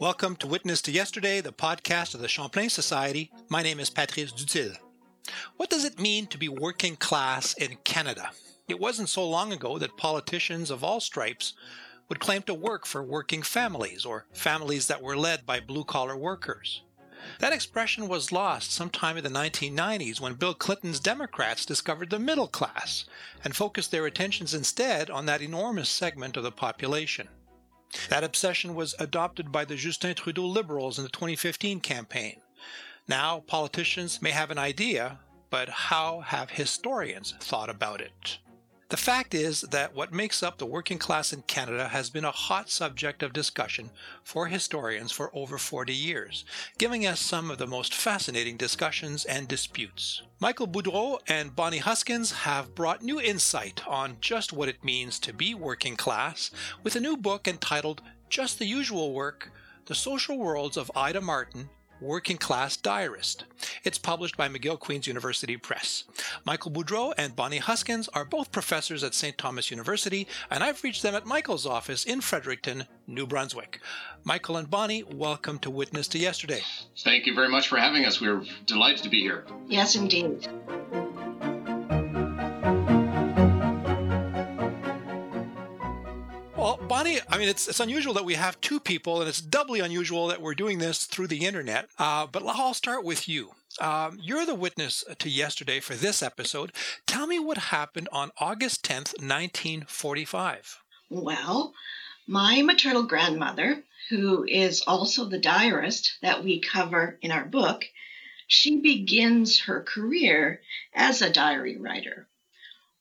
Welcome to Witness to Yesterday, the podcast of the Champlain Society. My name is Patrice Dutil. What does it mean to be working class in Canada? It wasn't so long ago that politicians of all stripes would claim to work for working families or families that were led by blue collar workers. That expression was lost sometime in the 1990s when Bill Clinton's Democrats discovered the middle class and focused their attentions instead on that enormous segment of the population. That obsession was adopted by the Justin Trudeau Liberals in the 2015 campaign. Now, politicians may have an idea, but how have historians thought about it? The fact is that what makes up the working class in Canada has been a hot subject of discussion for historians for over 40 years, giving us some of the most fascinating discussions and disputes. Michael Boudreau and Bonnie Huskins have brought new insight on just what it means to be working class with a new book entitled Just the Usual Work The Social Worlds of Ida Martin Working Class Diarist. It's published by McGill Queen's University Press. Michael Boudreau and Bonnie Huskins are both professors at St. Thomas University, and I've reached them at Michael's office in Fredericton, New Brunswick. Michael and Bonnie, welcome to Witness to Yesterday. Thank you very much for having us. We're delighted to be here. Yes, indeed. Bonnie, I mean, it's, it's unusual that we have two people, and it's doubly unusual that we're doing this through the internet. Uh, but I'll start with you. Um, you're the witness to yesterday for this episode. Tell me what happened on August 10th, 1945. Well, my maternal grandmother, who is also the diarist that we cover in our book, she begins her career as a diary writer.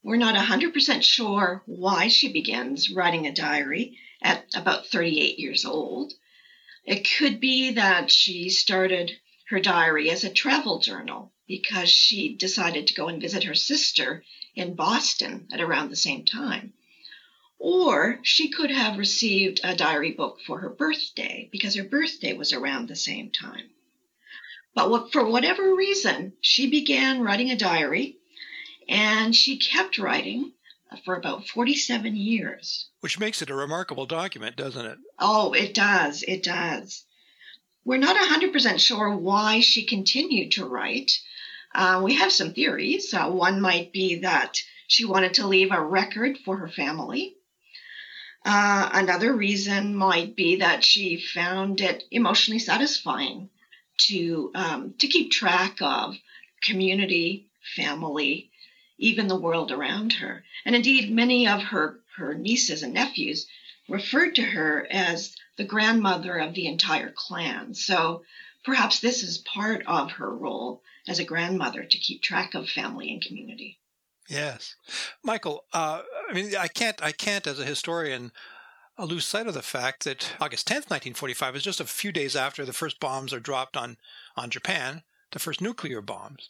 We're not 100% sure why she begins writing a diary at about 38 years old. It could be that she started her diary as a travel journal because she decided to go and visit her sister in Boston at around the same time. Or she could have received a diary book for her birthday because her birthday was around the same time. But for whatever reason, she began writing a diary and she kept writing for about 47 years. Which makes it a remarkable document, doesn't it? Oh, it does. It does. We're not 100% sure why she continued to write. Uh, we have some theories. Uh, one might be that she wanted to leave a record for her family. Uh, another reason might be that she found it emotionally satisfying to um, to keep track of community, family, even the world around her. And indeed, many of her, her nieces and nephews referred to her as the grandmother of the entire clan. So perhaps this is part of her role as a grandmother to keep track of family and community. Yes, Michael. Uh, I mean, I can't. I can't, as a historian, lose sight of the fact that August tenth, nineteen forty-five, is just a few days after the first bombs are dropped on on Japan, the first nuclear bombs.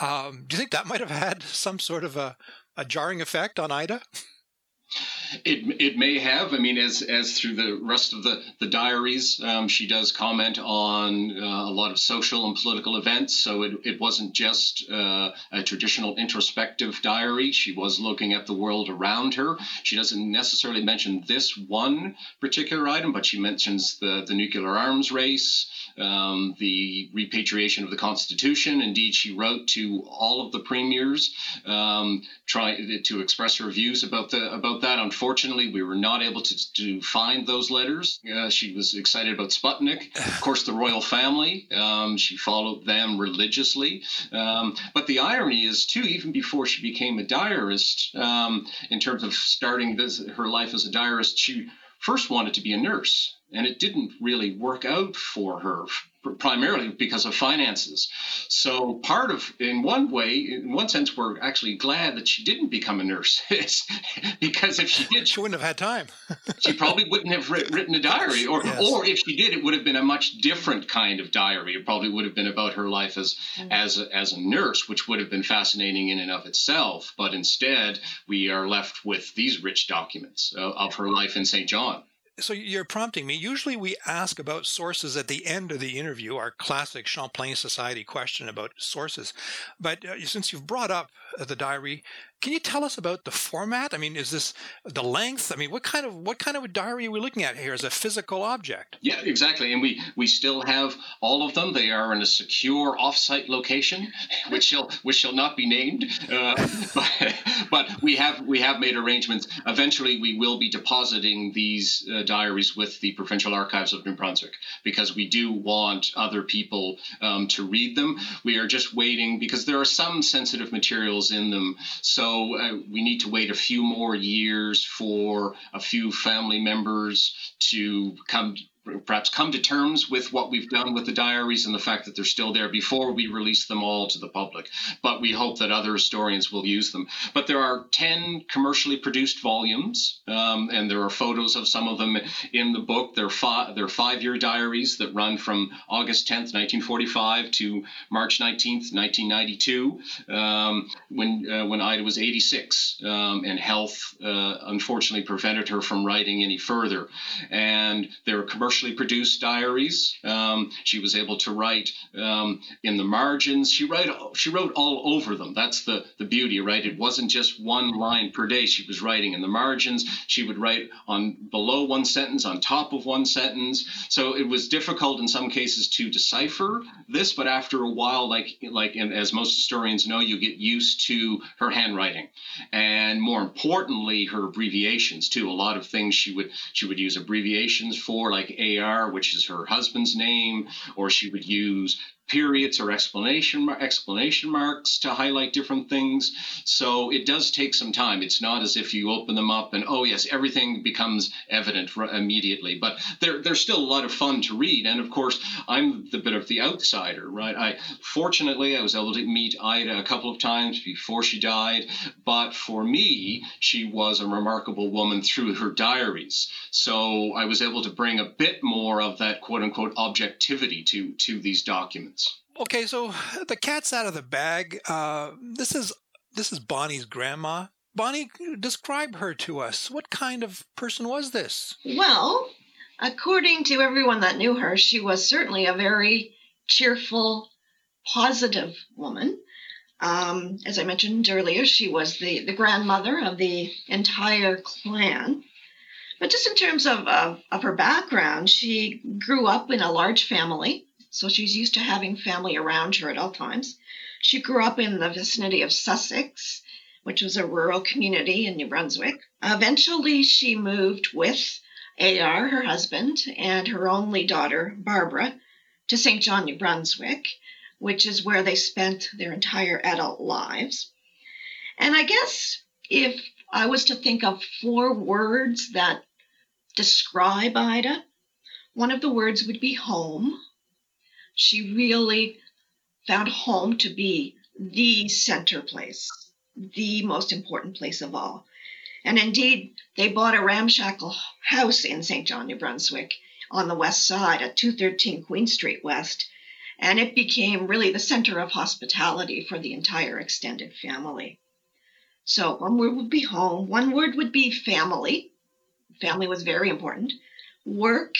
Um, do you think that might have had some sort of a, a jarring effect on Ida? It, it may have. I mean, as as through the rest of the the diaries, um, she does comment on uh, a lot of social and political events. So it, it wasn't just uh, a traditional introspective diary. She was looking at the world around her. She doesn't necessarily mention this one particular item, but she mentions the the nuclear arms race, um, the repatriation of the Constitution. Indeed, she wrote to all of the premiers, um, trying to express her views about the about that. Unfortunately, we were not able to, to find those letters. Uh, she was excited about Sputnik, of course, the royal family. Um, she followed them religiously. Um, but the irony is, too, even before she became a diarist, um, in terms of starting this, her life as a diarist, she first wanted to be a nurse and it didn't really work out for her primarily because of finances. So part of, in one way, in one sense, we're actually glad that she didn't become a nurse, because if she did, she wouldn't have had time. she probably wouldn't have written a diary, or yes. or if she did, it would have been a much different kind of diary. It probably would have been about her life as mm. as a, as a nurse, which would have been fascinating in and of itself. But instead, we are left with these rich documents uh, of her life in Saint John so you're prompting me. Usually we ask about sources at the end of the interview, our classic Champlain Society question about sources. But uh, since you've brought up uh, the diary, can you tell us about the format? I mean, is this the length? I mean, what kind of what kind of a diary are we looking at here as a physical object? Yeah, exactly. And we we still have all of them. They are in a secure offsite location, which shall which shall not be named. Uh, but, but, we have we have made arrangements. Eventually, we will be depositing these uh, diaries with the Provincial Archives of New Brunswick because we do want other people um, to read them. We are just waiting because there are some sensitive materials in them. So uh, we need to wait a few more years for a few family members to come perhaps come to terms with what we've done with the diaries and the fact that they're still there before we release them all to the public. But we hope that other historians will use them. But there are 10 commercially produced volumes, um, and there are photos of some of them in the book. They're, fi- they're five year diaries that run from August 10th, 1945 to March 19th, 1992, um, when, uh, when Ida was 86, um, and health uh, unfortunately prevented her from writing any further. And there are commercial commercially produced diaries. Um, she was able to write um, in the margins. She wrote she wrote all over them. That's the the beauty, right? It wasn't just one line per day. She was writing in the margins. She would write on below one sentence, on top of one sentence. So it was difficult in some cases to decipher this, but after a while, like like as most historians know, you get used to her handwriting, and more importantly, her abbreviations too. A lot of things she would she would use abbreviations for, like AR, which is her husband's name, or she would use periods or explanation explanation marks to highlight different things. So it does take some time. It's not as if you open them up and oh yes, everything becomes evident immediately. But they're they're still a lot of fun to read. And of course, I'm the bit of the outsider, right? I fortunately I was able to meet Ida a couple of times before she died. But for me, she was a remarkable woman through her diaries. So I was able to bring a bit more of that quote unquote objectivity to to these documents. Okay, so the cat's out of the bag. Uh, this is this is Bonnie's grandma. Bonnie, describe her to us. What kind of person was this? Well, according to everyone that knew her, she was certainly a very cheerful, positive woman. Um, as I mentioned earlier, she was the, the grandmother of the entire clan. But just in terms of, of, of her background, she grew up in a large family so she's used to having family around her at all times. She grew up in the vicinity of Sussex, which was a rural community in New Brunswick. Eventually, she moved with AR, her husband, and her only daughter, Barbara, to Saint John, New Brunswick, which is where they spent their entire adult lives. And I guess if I was to think of four words that describe Ida, one of the words would be home, she really found home to be the center place, the most important place of all. And indeed, they bought a ramshackle house in Saint John, New Brunswick on the west side at 213 Queen Street West. And it became really the center of hospitality for the entire extended family. So one word would be home, one word would be family. Family was very important. Work,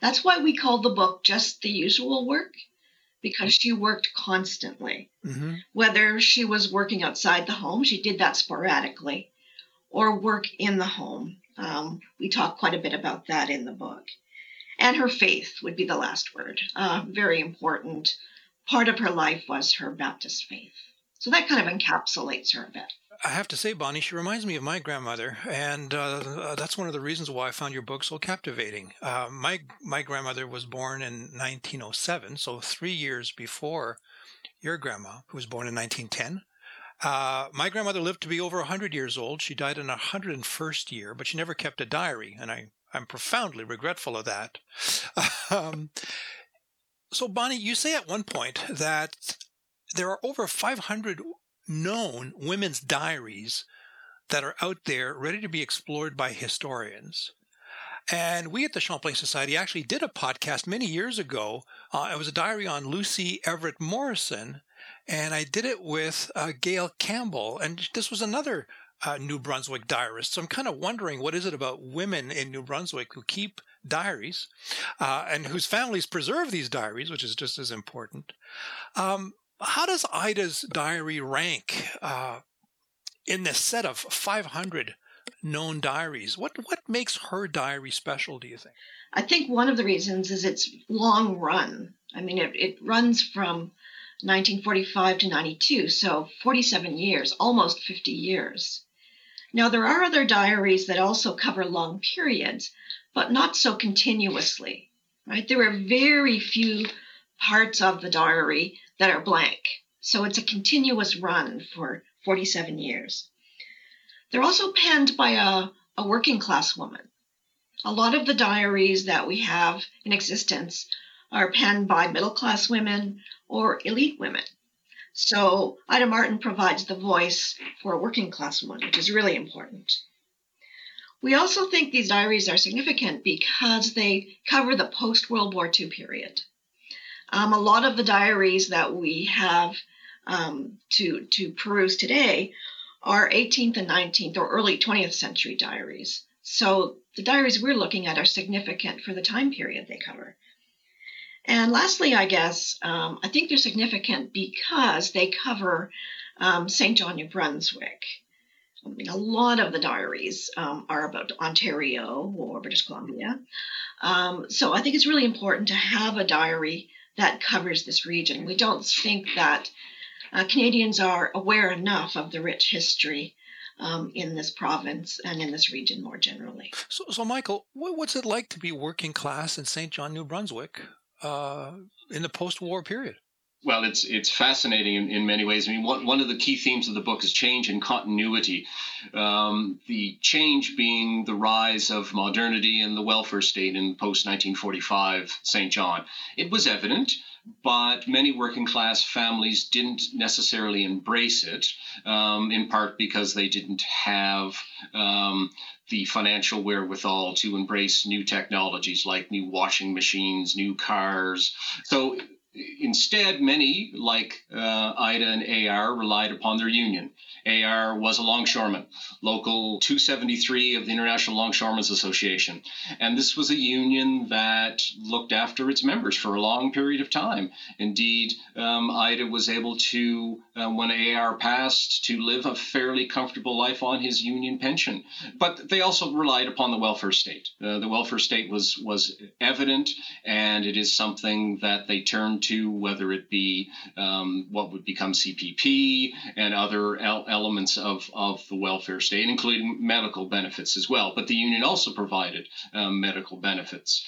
that's why we call the book just the usual work, because she worked constantly. Mm-hmm. Whether she was working outside the home, she did that sporadically, or work in the home. Um, we talk quite a bit about that in the book. And her faith would be the last word. Uh, very important part of her life was her Baptist faith. So that kind of encapsulates her a bit. I have to say, Bonnie, she reminds me of my grandmother, and uh, that's one of the reasons why I found your book so captivating. Uh, my my grandmother was born in 1907, so three years before your grandma, who was born in 1910. Uh, my grandmother lived to be over 100 years old. She died in her 101st year, but she never kept a diary, and I, I'm profoundly regretful of that. um, so, Bonnie, you say at one point that there are over 500 known women's diaries that are out there ready to be explored by historians. And we at the Champlain Society actually did a podcast many years ago. Uh, it was a diary on Lucy Everett Morrison, and I did it with uh, Gail Campbell. And this was another uh, New Brunswick diarist. So I'm kind of wondering what is it about women in New Brunswick who keep diaries uh, and whose families preserve these diaries, which is just as important. Um, how does Ida's diary rank uh, in this set of 500 known diaries, what what makes her diary special? Do you think? I think one of the reasons is its long run. I mean, it, it runs from 1945 to 92, so 47 years, almost 50 years. Now, there are other diaries that also cover long periods, but not so continuously, right? There are very few parts of the diary that are blank. So it's a continuous run for 47 years. They're also penned by a, a working class woman. A lot of the diaries that we have in existence are penned by middle class women or elite women. So Ida Martin provides the voice for a working class woman, which is really important. We also think these diaries are significant because they cover the post World War II period. Um, a lot of the diaries that we have um, to, to peruse today are 18th and 19th or early 20th century diaries. So the diaries we're looking at are significant for the time period they cover. And lastly, I guess, um, I think they're significant because they cover um, Saint John, New Brunswick. I mean, a lot of the diaries um, are about Ontario or British Columbia. Um, so I think it's really important to have a diary that covers this region. We don't think that uh, Canadians are aware enough of the rich history um, in this province and in this region more generally. So, so Michael, what's it like to be working class in Saint John, New Brunswick uh, in the post-war period? Well, it's it's fascinating in, in many ways. I mean, one, one of the key themes of the book is change and continuity. Um, the change being the rise of modernity and the welfare state in post 1945 Saint John. It was evident but many working class families didn't necessarily embrace it, um, in part because they didn't have um, the financial wherewithal to embrace new technologies like new washing machines, new cars. So instead, many, like uh, Ida and AR, relied upon their union. AR was a longshoreman, local 273 of the International Longshoremen's Association. And this was a union that looked after its members for a long period of time. Indeed, um, Ida was able to, uh, when AR passed, to live a fairly comfortable life on his union pension. But they also relied upon the welfare state. Uh, the welfare state was, was evident, and it is something that they turned to, whether it be um, what would become CPP and other elements of, of the welfare state, including medical benefits as well. But the union also provided um, medical benefits.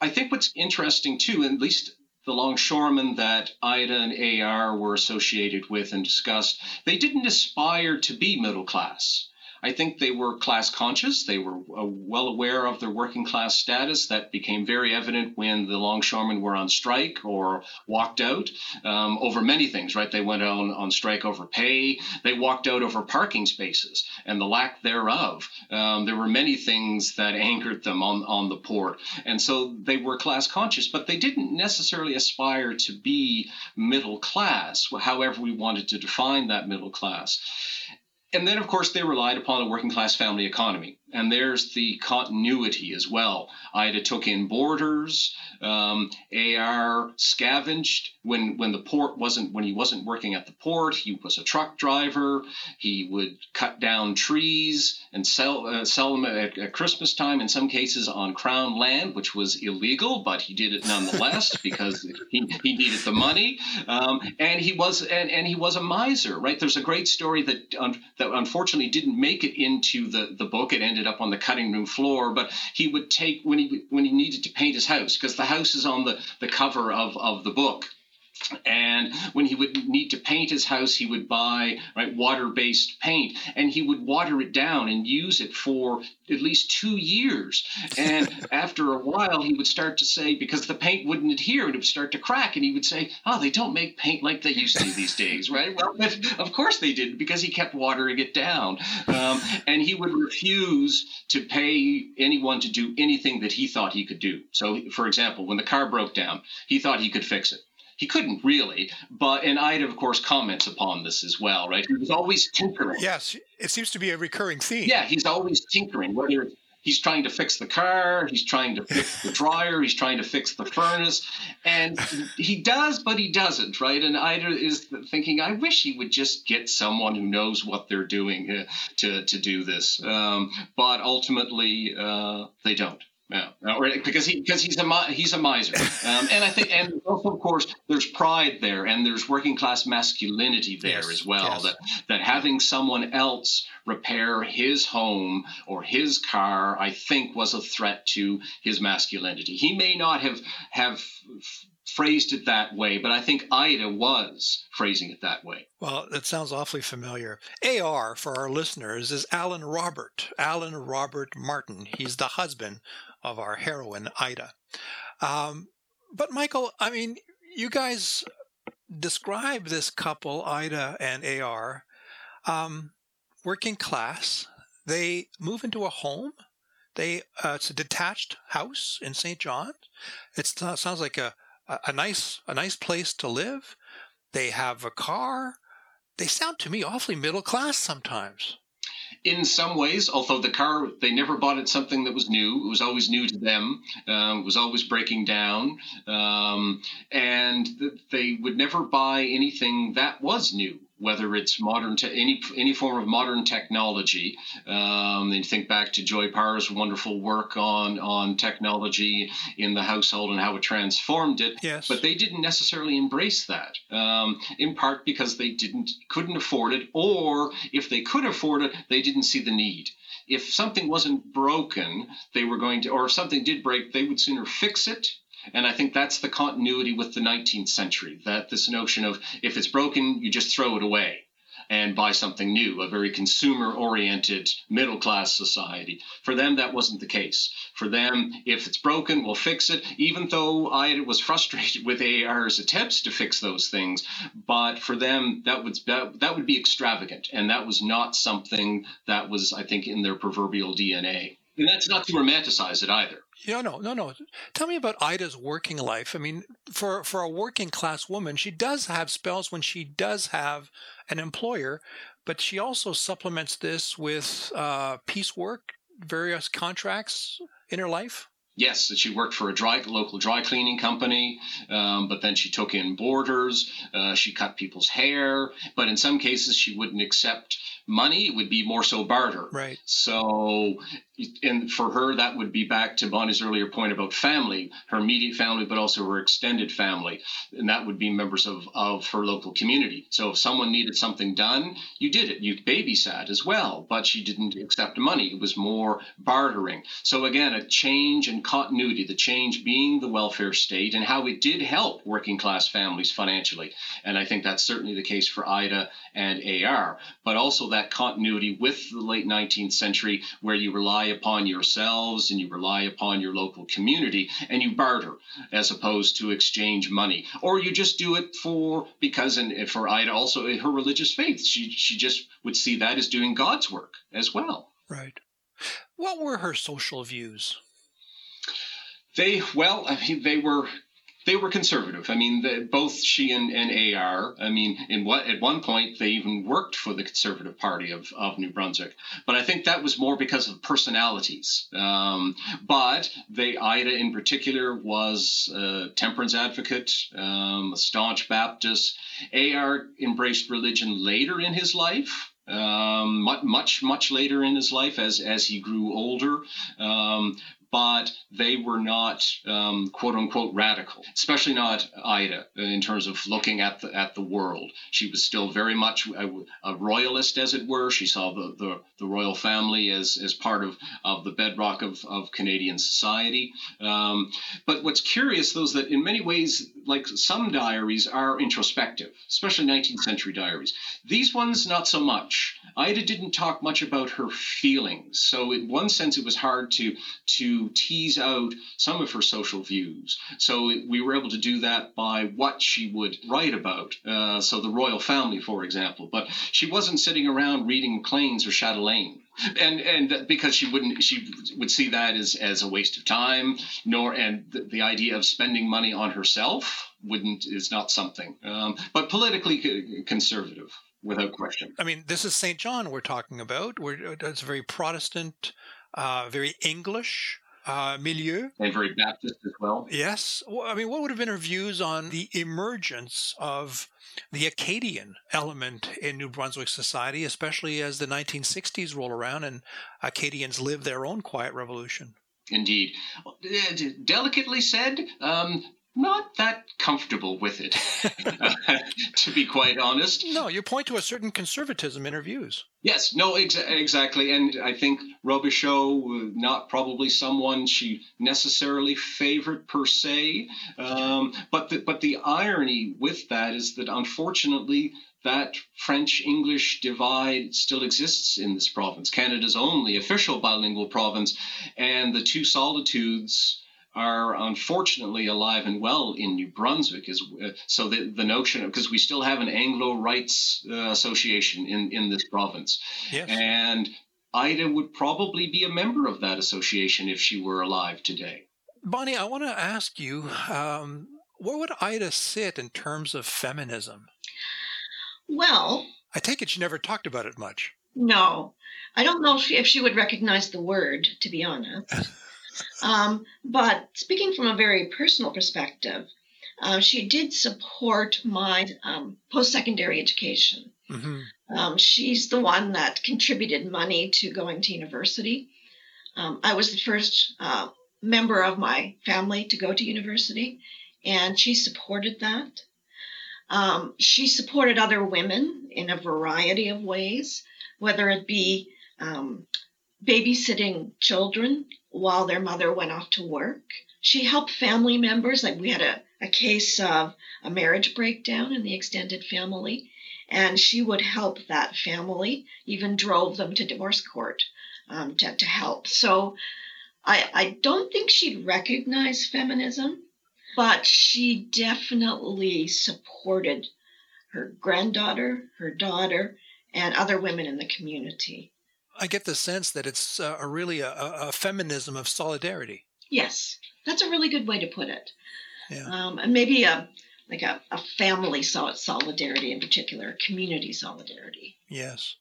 I think what's interesting too, at least the longshoremen that Ida and AR were associated with and discussed, they didn't aspire to be middle class. I think they were class conscious. They were uh, well aware of their working class status. That became very evident when the longshoremen were on strike or walked out um, over many things, right? They went on, on strike over pay. They walked out over parking spaces and the lack thereof. Um, there were many things that angered them on, on the port. And so they were class conscious, but they didn't necessarily aspire to be middle class, however we wanted to define that middle class. And then, of course, they relied upon a working class family economy. And there's the continuity as well. Ida took in boarders. Um, AR scavenged when when the port wasn't when he wasn't working at the port. He was a truck driver. He would cut down trees and sell uh, sell them at, at, Christmas time. In some cases on crown land, which was illegal, but he did it nonetheless because he, he needed the money. Um, and he was and, and he was a miser. Right? There's a great story that um, that unfortunately didn't make it into the the book. It ended up on the cutting room floor. But he would take when he when he needed to paint his house because the house is on the the cover of of the book and when he would need to paint his house he would buy right water-based paint. And he would water it down and use it for at least two years. And after a while he would start to say because the paint wouldn't adhere and it would start to crack and he would say oh they don't make paint like they used to these days right? Well of course they did because he kept watering it down. Um, and he would refuse to pay anyone to do anything that he thought he could do. So for example when the car broke down he thought he could fix it he couldn't really, but and Ida, of course, comments upon this as well, right? He was always tinkering. Yes, it seems to be a recurring theme. Yeah, he's always tinkering, whether he's trying to fix the car, he's trying to fix the dryer, he's trying to fix the furnace, and he does, but he doesn't, right? And Ida is thinking, I wish he would just get someone who knows what they're doing uh, to to do this, um, but ultimately uh, they don't. Yeah, because he because he's a he's a miser, um, and I think and also of course there's pride there, and there's working class masculinity there Yes, as well. yes. That that having someone else repair his home or his car, I think, was a threat to his masculinity. He may not have have phrased it that way, but I think Ida was phrasing it that way. Well, that sounds awfully familiar. AR, for our listeners, is Alan Robert. Alan Robert Martin. He's the husband of our heroine, Ida. Um, but, Michael, I mean, you guys describe this couple, Ida and AR, um, working class. They move into a home. They uh, it's a detached house in Saint John. It sounds like a, a nice a nice place to live. They have a car. They sound to me awfully middle class sometimes. in some ways, although the car, they never bought it something that was new. It was always new to them. Um, it was always breaking down. Um, and th- they would never buy anything that was new, whether it's modern to any any form of modern technology. Um, and think back to Joy Parr's wonderful work on on technology in the household and how it transformed it. Yes. But they didn't necessarily embrace that, um, in part because they didn't couldn't afford it, or if they could afford it, they didn't see the need. If something wasn't broken, they were going to, or if something did break, they would sooner fix it. And I think that's the continuity with the 19th century. That this notion of if it's broken, you just throw it away and buy something new, a very consumer oriented middle class society. For them, that wasn't the case. For them, if it's broken, we'll fix it, even though I was frustrated with AR's attempts to fix those things. But for them, that would, that, that would be extravagant. And that was not something that was, I think, in their proverbial DNA. And that's not to romanticize it either. No, no, no, no. Tell me about Ida's working life. I mean, for for a working class woman, she does have spells when she does have an employer, but she also supplements this with uh, piecework, various contracts in her life. Yes, she worked for a dry local dry cleaning company, um, but then she took in boarders. Uh, she cut people's hair, but in some cases she wouldn't accept money. It would be more so barter. Right. So, and for her, that would be back to Bonnie's earlier point about family, her immediate family, but also her extended family. And that would be members of, of her local community. So if someone needed something done, you did it. You babysat as well, but she didn't accept money. It was more bartering. So again, a change in continuity, the change being the welfare state and how it did help working class families financially. And I think that's certainly the case for Ida and AR, but also that continuity with the late 19th century where you rely upon yourselves and you rely upon your local community and you barter as opposed to exchange money or you just do it for because and for Ida also her religious faith she she just would see that as doing God's work as well Right. What were her social views? they well I mean, they were they were conservative. I mean, the, both she and, and AR. I mean, in what at one point they even worked for the Conservative Party of, of New Brunswick. But I think that was more because of personalities. Um, but they Ida in particular was a temperance advocate, um, a staunch Baptist. AR embraced religion later in his life. Um, much, much, later in his life, as as he grew older, um, but they were not um, quote unquote radical, especially not Ida in terms of looking at the at the world. She was still very much a, a royalist, as it were. She saw the, the, the royal family as, as part of, of the bedrock of, of Canadian society. Um, but what's curious, though, is that in many ways, like some diaries are introspective, especially 19th century diaries. These ones, not so much. Ida didn't talk much about her feelings, so in one sense, it was hard to to tease out some of her social views. So we were able to do that by what she would write about. Uh, so the royal family, for example, but she wasn't sitting around reading Maclean's or Chatelaine. And and because she wouldn't, she would see that as, as a waste of time. Nor and the, the idea of spending money on herself wouldn't is not something. Um, but politically conservative, without question. I mean, this is Saint John we're talking about. We're, it's very Protestant uh, very English uh, milieu. And very Baptist as well. Yes. Well, I mean, what would have been her views on the emergence of the Acadian element in New Brunswick society, especially as the 1960s roll around and Acadians live their own quiet revolution? Indeed. Delicately said, um, not that comfortable with it, to be quite honest. No, you point to a certain conservatism in her views. Yes, no, ex- exactly. And I think Robichaud, not probably someone she necessarily favored per se. Um, but, the, but the irony with that is that unfortunately, that French English divide still exists in this province, Canada's only official bilingual province. And the two solitudes are unfortunately alive and well in New Brunswick. Is uh, so the, the notion of because we still have an Anglo Rights uh, Association in in this province, yes. and Ida would probably be a member of that association if she were alive today. Bonnie, I want to ask you, um, where would Ida sit in terms of feminism? Well, I take it she never talked about it much. No, I don't know if she, if she would recognize the word, to be honest. Um, but speaking from a very personal perspective, uh, she did support my um, post secondary education. Mm-hmm. Um, she's the one that contributed money to going to university. Um, I was the first uh, member of my family to go to university, and she supported that. Um, she supported other women in a variety of ways, whether it be um, babysitting children while their mother went off to work. She helped family members, like we had a, a case of a marriage breakdown in the extended family, and she would help that family, even drove them to divorce court um, to, to help. So I, I don't think she'd recognize feminism, but she definitely supported her granddaughter, her daughter, and other women in the community. I get the sense that it's uh, a really a, a, feminism of solidarity. Yes, that's a really good way to put it. Yeah. Um, and maybe a like a, a family solidarity in particular, community solidarity. Yes.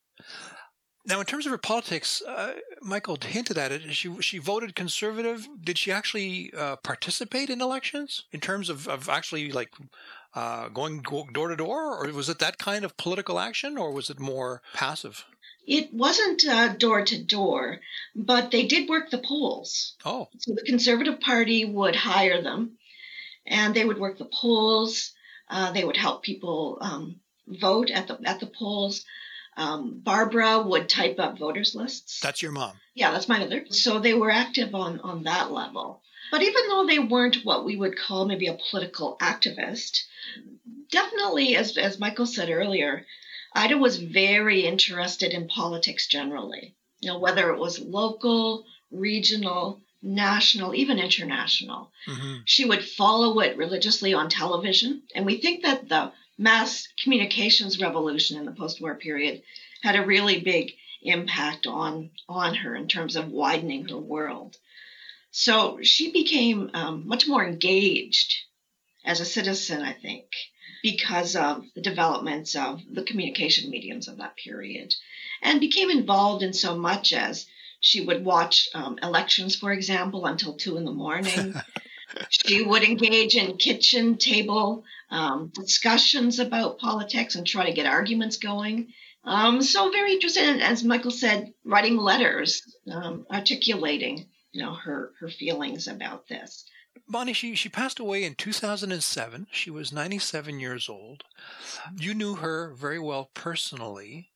Now, in terms of her politics, uh, Michael hinted at it. She she voted conservative. Did she actually uh, participate in elections in terms of, of actually like uh, going door to door, or was it that kind of political action, or was it more passive? It wasn't uh, door to door, but they did work the polls. Oh. So the Conservative Party would hire them and they would work the polls. Uh, they would help people um, vote at the at the polls. Um, Barbara would type up voters lists. That's your mom. Yeah, that's my mother. So they were active on on that level. But even though they weren't what we would call maybe a political activist, definitely, as as Michael said earlier, Ida was very interested in politics generally, you know, whether it was local, regional, national, even international. Mm-hmm. She would follow it religiously on television. And we think that the mass communications revolution in the post war period had a really big impact on, on her in terms of widening her world. So she became um, much more engaged as a citizen, I think because of the developments of the communication mediums of that period, and became involved in so much as she would watch um, elections, for example, until two in the morning. she would engage in kitchen table um, discussions about politics and try to get arguments going. Um, so very interested, in, as Michael said, writing letters, um, articulating, you know, her her feelings about this. Bonnie, she, she passed away in 2007. She was 97 years old. You knew her very well personally.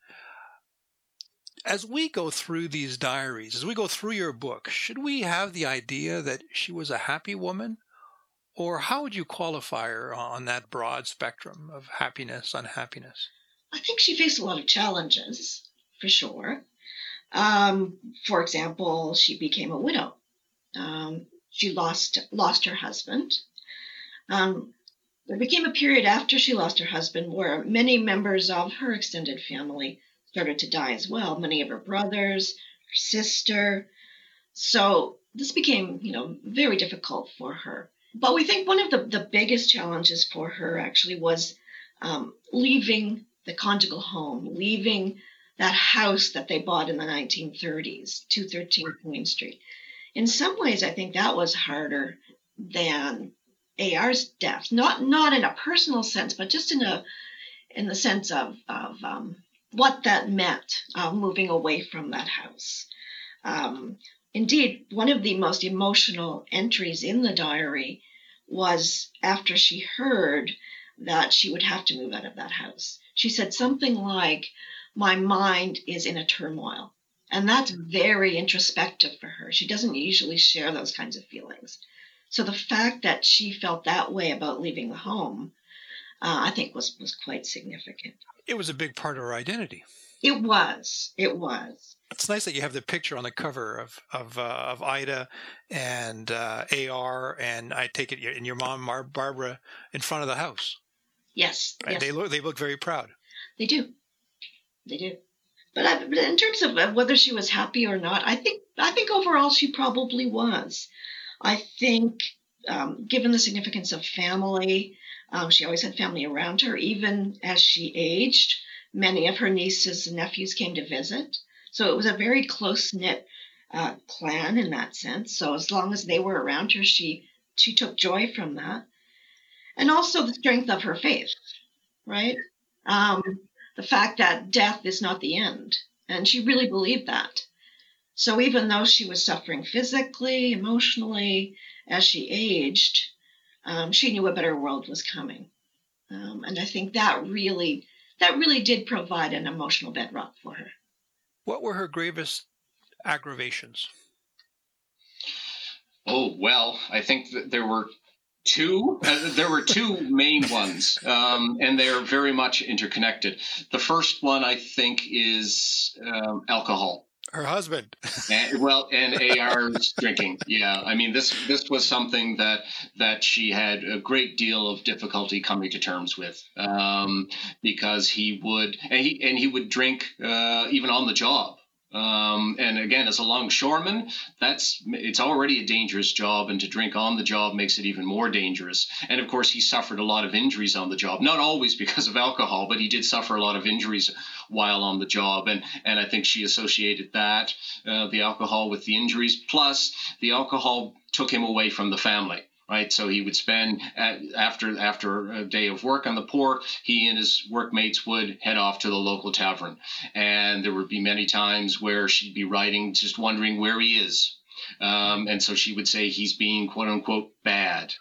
As we go through these diaries, as we go through your book, should we have the idea that she was a happy woman? Or how would you qualify her on that broad spectrum of happiness, unhappiness? I think she faced a lot of challenges, for sure. Um, for example, she became a widow. Um, she lost lost her husband. Um, there became a period after she lost her husband where many members of her extended family started to die as well. Many of her brothers, her sister. So this became, you know, very difficult for her. But we think one of the, the biggest challenges for her actually was um, leaving the conjugal home, leaving that house that they bought in the 1930s, 213 Queen Street. In some ways, I think that was harder than AR's death. Not not in a personal sense, but just in a in the sense of of um, what that meant, uh, moving away from that house. Um, indeed, one of the most emotional entries in the diary was after she heard that she would have to move out of that house. She said something like, My mind is in a turmoil. And that's very introspective for her. She doesn't usually share those kinds of feelings. So the fact that she felt that way about leaving the home, uh, I think was, was quite significant. It was a big part of her identity. It was. It was. It's nice that you have the picture on the cover of of, uh, of Ida and uh, AR, and I take it and your mom, Mar- Barbara, in front of the house. Yes, yes. They look they look very proud. They do. They do. But, I, but in terms of whether she was happy or not, I think I think overall she probably was. I think, um, given the significance of family, um, she always had family around her. Even as she aged, many of her nieces and nephews came to visit. So it was a very close knit uh, clan in that sense. So as long as they were around her, she she took joy from that, and also the strength of her faith, right? Um, the fact that death is not the end, and she really believed that. So even though she was suffering physically, emotionally, as she aged, um, she knew a better world was coming, um, and I think that really that really did provide an emotional bedrock for her. What were her gravest aggravations? Oh well, I think that there were two? Uh, there were two main ones um, and they're very much interconnected. The first one i think is um, alcohol. Her husband. And, well and AR's drinking. Yeah i mean this this was something that that she had a great deal of difficulty coming to terms with um, because he would and he and he would drink uh, even on the job um, and again, as a longshoreman, that's it's already a dangerous job, and to drink on the job makes it even more dangerous. And of course, he suffered a lot of injuries on the job, not always because of alcohol, but he did suffer a lot of injuries while on the job. And and I think she associated that uh, the alcohol with the injuries, plus the alcohol took him away from the family right? So he would spend at, after after a day of work on the port, he and his workmates would head off to the local tavern, and there would be many times where she'd be writing, just wondering where he is, um, and so she would say he's being quote unquote bad.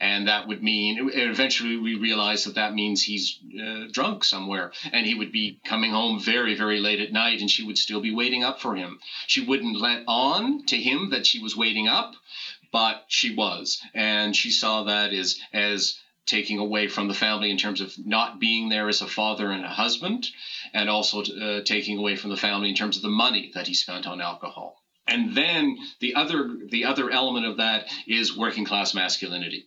And that would mean, eventually we realized that that means he's uh, drunk somewhere. And he would be coming home very, very late at night, and she would still be waiting up for him. She wouldn't let on to him that she was waiting up, but she was, and she saw that as as taking away from the family in terms of not being there as a father and a husband, and also uh, taking away from the family in terms of the money that he spent on alcohol. And then the other the other element of that is working class masculinity.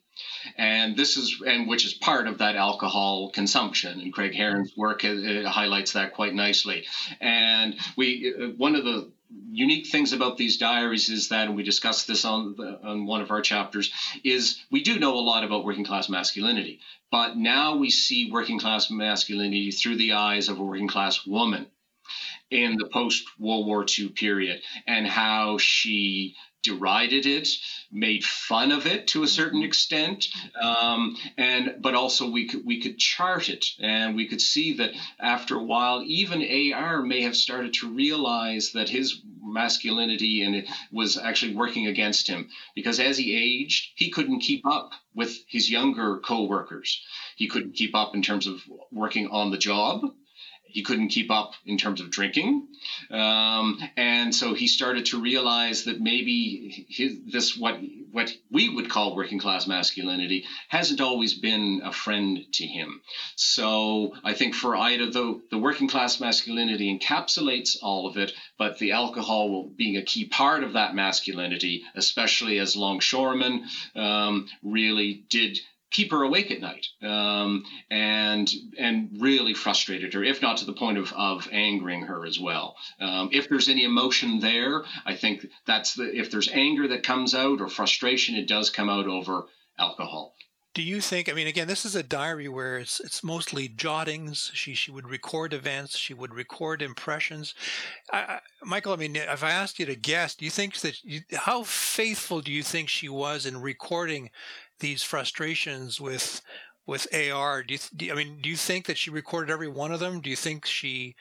And this is and which is part of that alcohol consumption. And Craig Heron's work uh, highlights that quite nicely. And we uh, one of the unique things about these diaries is that, and we discussed this on, the, on one of our chapters, is we do know a lot about working class masculinity, but now we see working class masculinity through the eyes of a working class woman in the post World War II period and how she derided it, made fun of it to a certain extent, um, and but also we could we could chart it, and we could see that after a while, even AR may have started to realize that his masculinity and it was actually working against him because as he aged, he couldn't keep up with his younger co-workers. He couldn't keep up in terms of working on the job he couldn't keep up in terms of drinking, um, and so he started to realize that maybe his, this what what we would call working class masculinity hasn't always been a friend to him. So I think for Ida, though the working class masculinity encapsulates all of it, but the alcohol being a key part of that masculinity, especially as longshoremen, um, really did keep her awake at night um, and and really frustrated her, if not to the point of, of angering her as well. Um, if there's any emotion there, I think that's the if there's anger that comes out or frustration, it does come out over alcohol. do you think? I mean, again, this is a diary where it's it's mostly jottings. She she would record events. She would record impressions. I, I, Michael, I mean, if I asked you to guess, do you think that you, how faithful do you think she was in recording these frustrations with with AR? Do you, do, I mean, do you think that she recorded every one of them? Do you think she,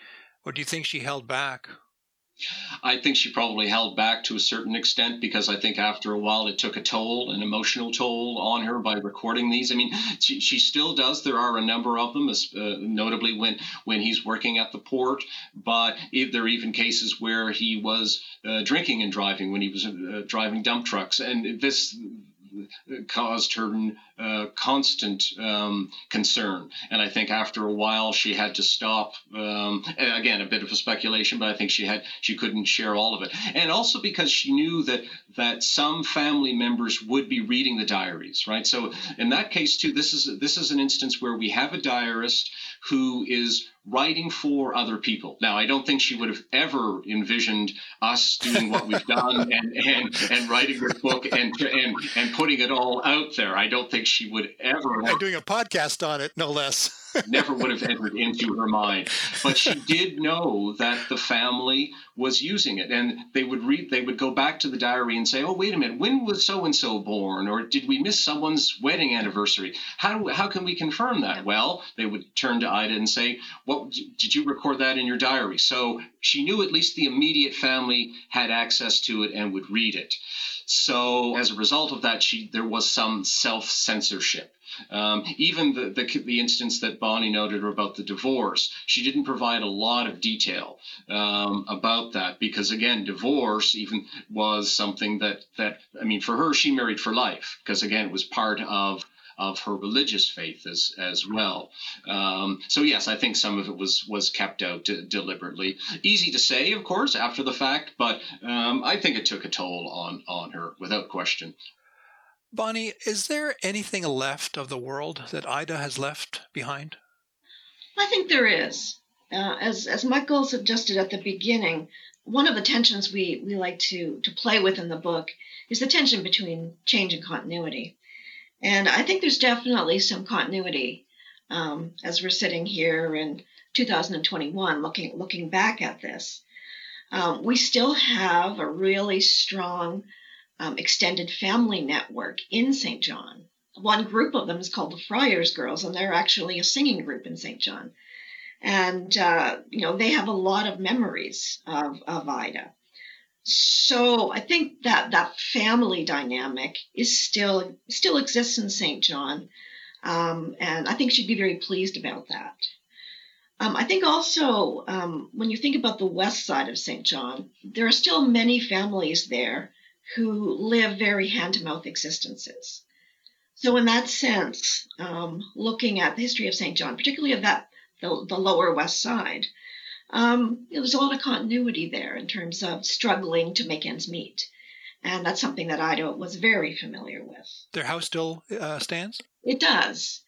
or do you think she held back? I think she probably held back to a certain extent because I think after a while it took a toll, an emotional toll on her by recording these. I mean, she, she still does. There are a number of them, uh, notably when when he's working at the port. But if, there are even cases where he was uh, drinking and driving when he was uh, driving dump trucks, and this caused her uh, constant um, concern. And I think after a while she had to stop. Um, again, a bit of a speculation, but I think she had she couldn't share all of it, and also because she knew that that some family members would be reading the diaries, right? So in that case too, this is this is an instance where we have a diarist who is writing for other people. Now, I don't think she would have ever envisioned us doing what we've done and, and, and writing this book and, and, and putting it all out there. I don't think she would ever. And doing a podcast on it, no less. never would have entered into her mind. But she did know that the family was using it, and they would read. They would go back to the diary and say, "Oh, wait a minute, when was so and so born, or did we miss someone's wedding anniversary? How how can we confirm that?" Well, they would turn to Ida and say, "What did you record that in your diary?" So she knew at least the immediate family had access to it and would read it. So as a result of that, she there was some self censorship. Um, even the, the, the instance that Bonnie noted about the divorce, she didn't provide a lot of detail um, about that because again, divorce even was something that that I mean, for her, she married for life because again, it was part of of her religious faith as as well. Um, so yes, I think some of it was was kept out deliberately. Easy to say, of course, after the fact, but um, I think it took a toll on on her without question. Bonnie, is there anything left of the world that Ida has left behind? I think there is. Uh, as as Michael suggested at the beginning, one of the tensions we, we like to, to play with in the book is the tension between change and continuity. And I think there's definitely some continuity um, as we're sitting here in 2021 looking looking back at this. Um, we still have a really strong um, extended family network in Saint John. One group of them is called the Friars Girls, and they're actually a singing group in Saint John. And, uh, you know, they have a lot of memories of, of Ida. So I think that that family dynamic is still still exists in Saint John, um, and I think she'd be very pleased about that. Um, I think also um, when you think about the west side of Saint John, there are still many families there who live very hand to mouth existences. So, in that sense, um, looking at the history of Saint John, particularly of that the, the lower west side, um, know, there's a lot of continuity there in terms of struggling to make ends meet. And that's something that Ida was very familiar with. Their house still uh, stands? It does.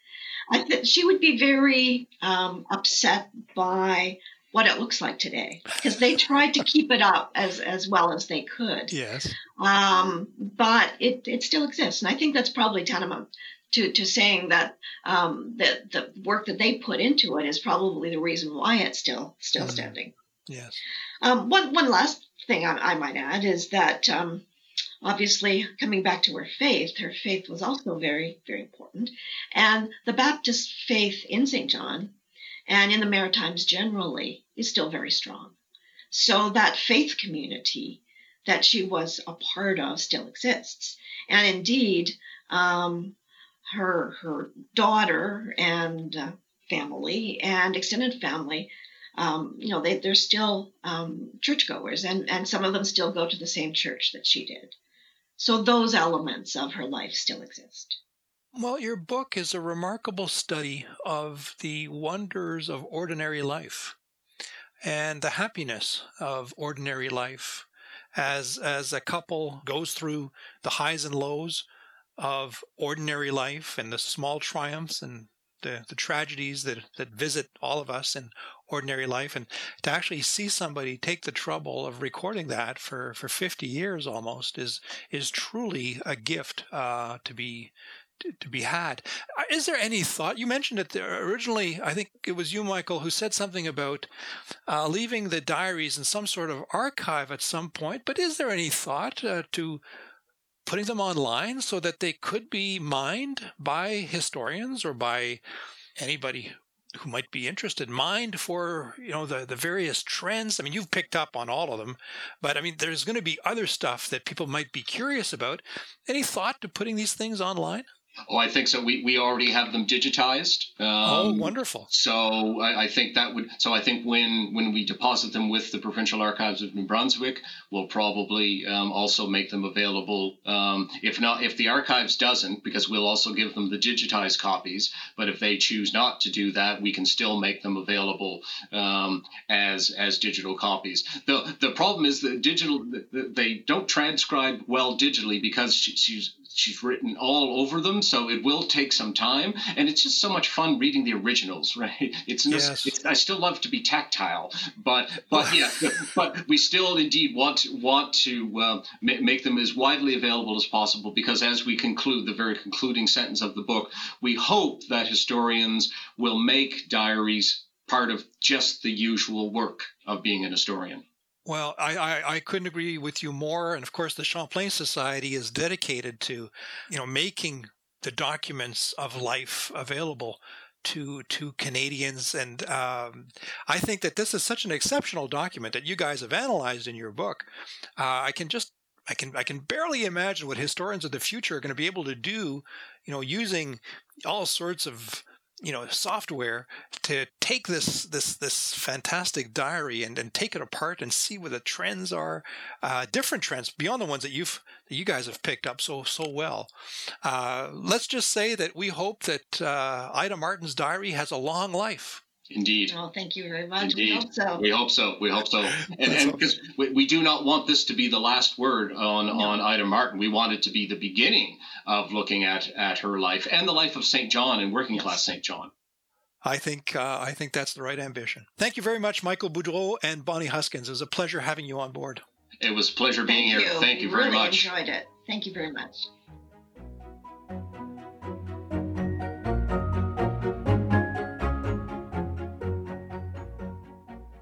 I th- she would be very um, upset by what it looks like today because they tried to keep it up as as well as they could. Yes. Um, but it it still exists, and I think that's probably tantamount to to saying that um, that the work that they put into it is probably the reason why it's still still mm. standing. Yes. Um, one one last thing I, I might add is that. Um, obviously, coming back to her faith, her faith was also very, very important. And the Baptist faith in Saint John and in the Maritimes generally is still very strong. So that faith community that she was a part of still exists. And indeed, um, her her daughter and uh, family and extended family, um, you know, they, they're still um, churchgoers, and, and some of them still go to the same church that she did. So those elements of her life still exist. Well, your book is a remarkable study of the wonders of ordinary life and the happiness of ordinary life as as a couple goes through the highs and lows of ordinary life and the small triumphs and the, the tragedies that, that visit all of us in ordinary life and to actually see somebody take the trouble of recording that for, for 50 years almost is is truly a gift uh, to be to be had. Uh, is there any thought? You mentioned it there originally. I think it was you, Michael, who said something about uh, leaving the diaries in some sort of archive at some point. But is there any thought uh, to putting them online so that they could be mined by historians or by anybody who might be interested mined for you know the the various trends. I mean you've picked up on all of them but i mean there's going to be other stuff that people might be curious about. Any thought to putting these things online Oh, I think so. We, we already have them digitized. Oh, um, oh, wonderful! So I, I, think that would. So I think when when we deposit them with the Provincial Archives of New Brunswick, we'll probably um, also make them available. Um, if not, if the archives doesn't, because we'll also give them the digitized copies. But if they choose not to do that, we can still make them available um, as as digital copies. the The problem is that digital they don't transcribe well digitally because she's she's written all over them, so it will take some time. And it's just so much fun reading the originals, right? It's, yes. it's I still love to be tactile, but but yeah, but we still indeed want want to uh, make them as widely available as possible because as we conclude the very concluding sentence of the book, we hope that historians will make diaries part of just the usual work of being an historian. Well, I, I, I, couldn't agree with you more. And of course, the Champlain Society is dedicated to, you know, making the documents of life available to to Canadians. And um, I think that this is such an exceptional document that you guys have analyzed in your book. Uh, I can just I can I can barely imagine what historians of the future are going to be able to do, you know, using all sorts of you know software to take this this this fantastic diary and, and take it apart and see where the trends are uh, different trends beyond the ones that you've that you guys have picked up so so well. Uh, let's just say that we hope that uh, ida martin's diary has a long life Indeed. Well, thank you very much. Indeed. We hope so. We hope so. We hope so. And, and because we, we, do not want this to be the last word on, no. on Ida Martin. We want it to be the beginning of looking at, at her life and the life of Saint John and working yes. class Saint John. I think uh, I think that's the right ambition. Thank you very much, Michael Boudreau and Bonnie Huskins. It was a pleasure having you on board. It was a pleasure being Thank here. You. Thank you very really much. Enjoyed it. Thank you very much.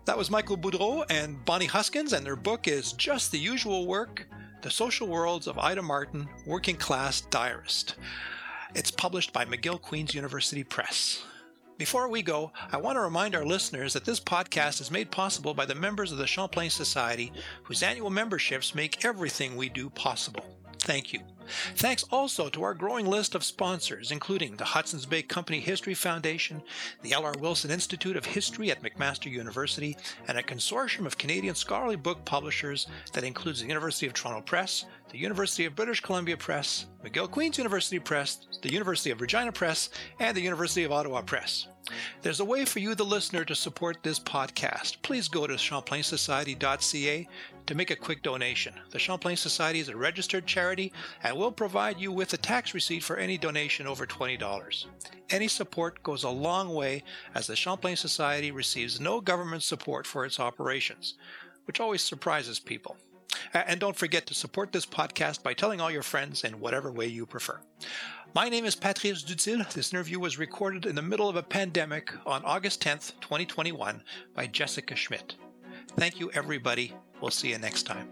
That was Michael Boudreau and Bonnie Huskins, and their book is Just the Usual Work The Social Worlds of Ida Martin, Working Class Diarist. It's published by McGill Queen's University Press. Before we go, I want to remind our listeners that this podcast is made possible by the members of the Champlain Society, whose annual memberships make everything we do possible. Thank you. Thanks also to our growing list of sponsors, including the Hudson's Bay Company History Foundation, the L.R. Wilson Institute of History at McMaster University, and a consortium of Canadian scholarly book publishers that includes the University of Toronto Press, the University of British Columbia Press, McGill Queen's University Press, the University of Regina Press, and the University of Ottawa Press. There's a way for you, the listener, to support this podcast. Please go to champlainsociety.ca to make a quick donation. The Champlain Society is a registered charity and will provide you with a tax receipt for any donation over $20. Any support goes a long way as the Champlain Society receives no government support for its operations, which always surprises people. And don't forget to support this podcast by telling all your friends in whatever way you prefer. My name is Patrice Dutil. This interview was recorded in the middle of a pandemic on August 10th, 2021 by Jessica Schmidt. Thank you, everybody. We'll see you next time.